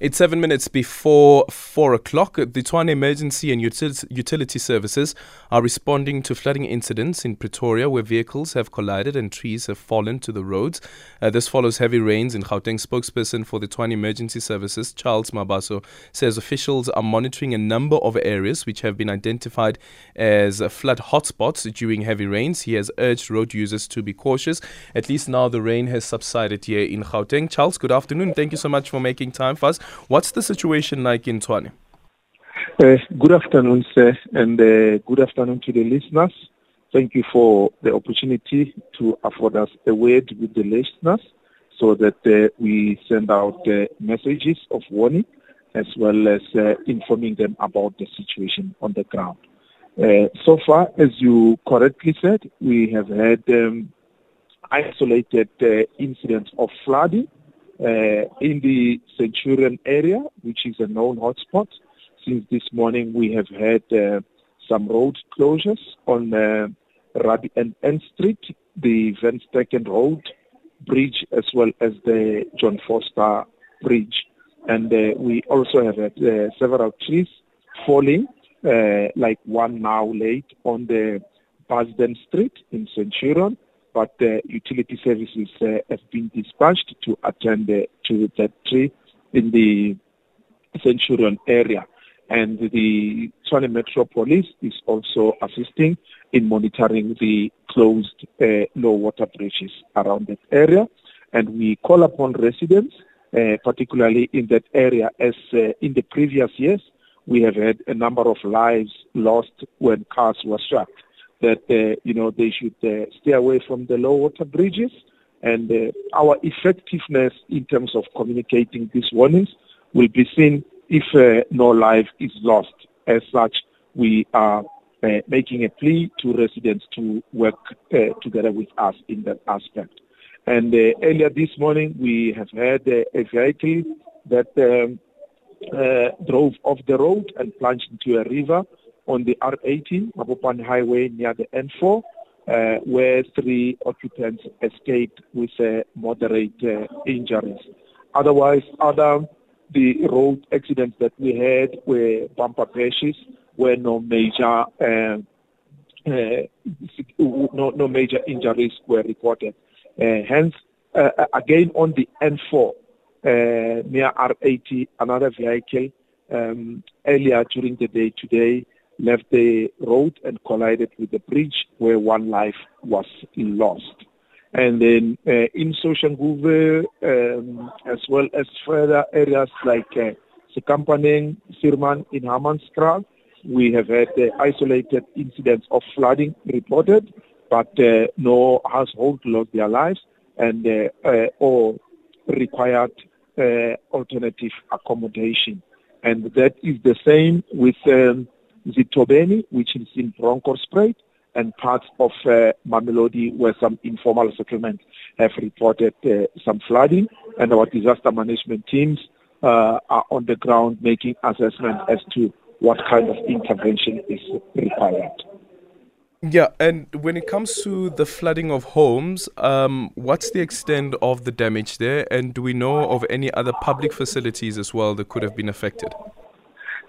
It's seven minutes before four o'clock. The Tshwane Emergency and Utility Services are responding to flooding incidents in Pretoria where vehicles have collided and trees have fallen to the roads. Uh, this follows heavy rains in Gauteng. Spokesperson for the Tshwane Emergency Services, Charles Mabaso, says officials are monitoring a number of areas which have been identified as flood hotspots during heavy rains. He has urged road users to be cautious. At least now the rain has subsided here in Gauteng. Charles, good afternoon. Thank you so much for making time for us. What's the situation like in Tshwane? Uh, good afternoon, sir, and uh, good afternoon to the listeners. Thank you for the opportunity to afford us a word with the listeners so that uh, we send out uh, messages of warning as well as uh, informing them about the situation on the ground. Uh, so far, as you correctly said, we have had um, isolated incidents of flooding uh, in the Centurion area, which is a known hotspot. Since this morning, we have had uh, some road closures on uh, Rabbi and N Street, the Van Stecken Road Bridge, as well as the John Foster Bridge. And uh, we also have had uh, several trees falling, uh, like one now late on the Basden Street in Centurion but the utility services uh, have been dispatched to attend uh, to that tree in the Centurion area. And the Tshwane Metro Police is also assisting in monitoring the closed uh, low water bridges around that area. And we call upon residents, uh, particularly in that area, as uh, in the previous years, we have had a number of lives lost when cars were struck that uh, you know they should uh, stay away from the low water bridges, and uh, our effectiveness in terms of communicating these warnings will be seen if uh, no life is lost. As such, we are uh, making a plea to residents to work uh, together with us in that aspect. And earlier this morning, we have had a vehicle that um, drove off the road and plunged into a river on the R18, Mabopane Highway near the N4, uh, where three occupants escaped with uh, moderate uh, injuries. Otherwise, other the road accidents that we had were bumper crashes, where no major uh, uh, no, no major injuries were reported. Uh, hence, again on the N4 near R80, another vehicle um, earlier during the day today left the road and collided with the bridge where one life was lost. And then uh, in Soshanguve, um, as well as further areas like uh, Suurman in Hammanskraal, we have had uh, isolated incidents of flooding reported, but uh, no household lost their lives and uh, uh, or required uh, alternative accommodation. And that is the same with um, Zithobeni, which is in Bronkhorstspruit, and parts of uh, Mamelodi where some informal settlements have reported uh, some flooding, and our disaster management teams uh, are on the ground making assessment as to what kind of intervention is required. Yeah, and when it comes to the flooding of homes, um, what's the extent of the damage there? And do we know of any other public facilities as well that could have been affected?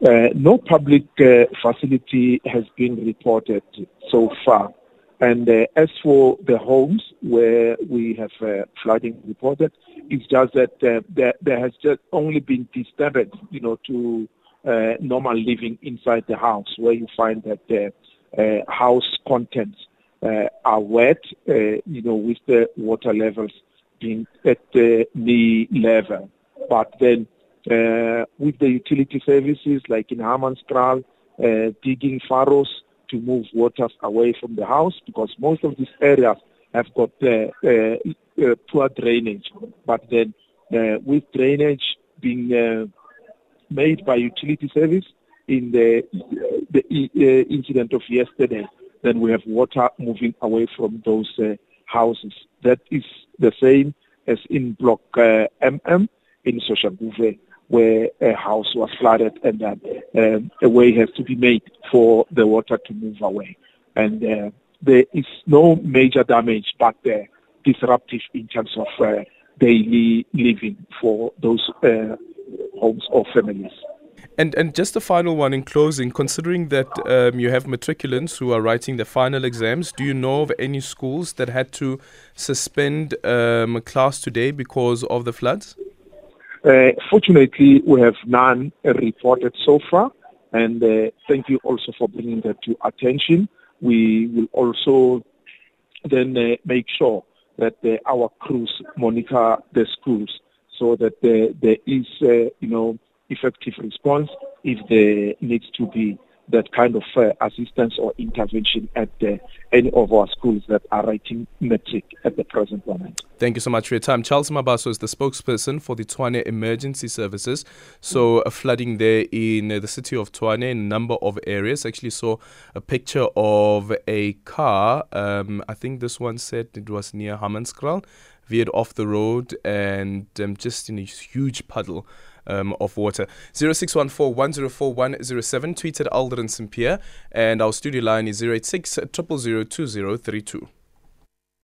Uh, no public uh, facility has been reported so far. And uh, as for the homes where we have uh, flooding reported, it's just that uh, there, there, has just only been disturbance, you know, to uh, normal living inside the house, where you find that the house contents are wet, you know, with the water levels being at the knee level. But then uh, with the utility services like in Hammanskraal, uh, digging furrows to move waters away from the house because most of these areas have got uh, uh, uh poor drainage. But then uh, with drainage being made by utility service in the, the incident of yesterday, then we have water moving away from those houses. That is the same as in block MM in Soshanguve where a house was flooded and that um, a way has to be made for the water to move away. And uh, there is no major damage, but uh, disruptive in terms of uh, daily living for those uh, homes or families. And and just a final one in closing. Considering that um, you have matriculants who are writing their final exams, do you know of any schools that had to suspend um, a class today because of the floods? Uh, fortunately, we have none reported so far, and uh, thank you also for bringing that to attention. We will also then uh, make sure that uh, our crews monitor the schools so that there, there is, uh, you know, effective response if there needs to be that kind of uh, assistance or intervention at any of our schools that are writing matric at the present moment. Thank you so much for your time. Charles Mabaso is the spokesperson for the Tshwane Emergency Services. So, flooding there in the city of Tshwane in a number of areas. Actually, saw a picture of a car. Um, I think this one said it was near Hammanskraal, veered off the road and um, just in a huge puddle um, of water. 0614 104 107. Tweet at Aldrin Sampear. And our studio line is 086 000 2032.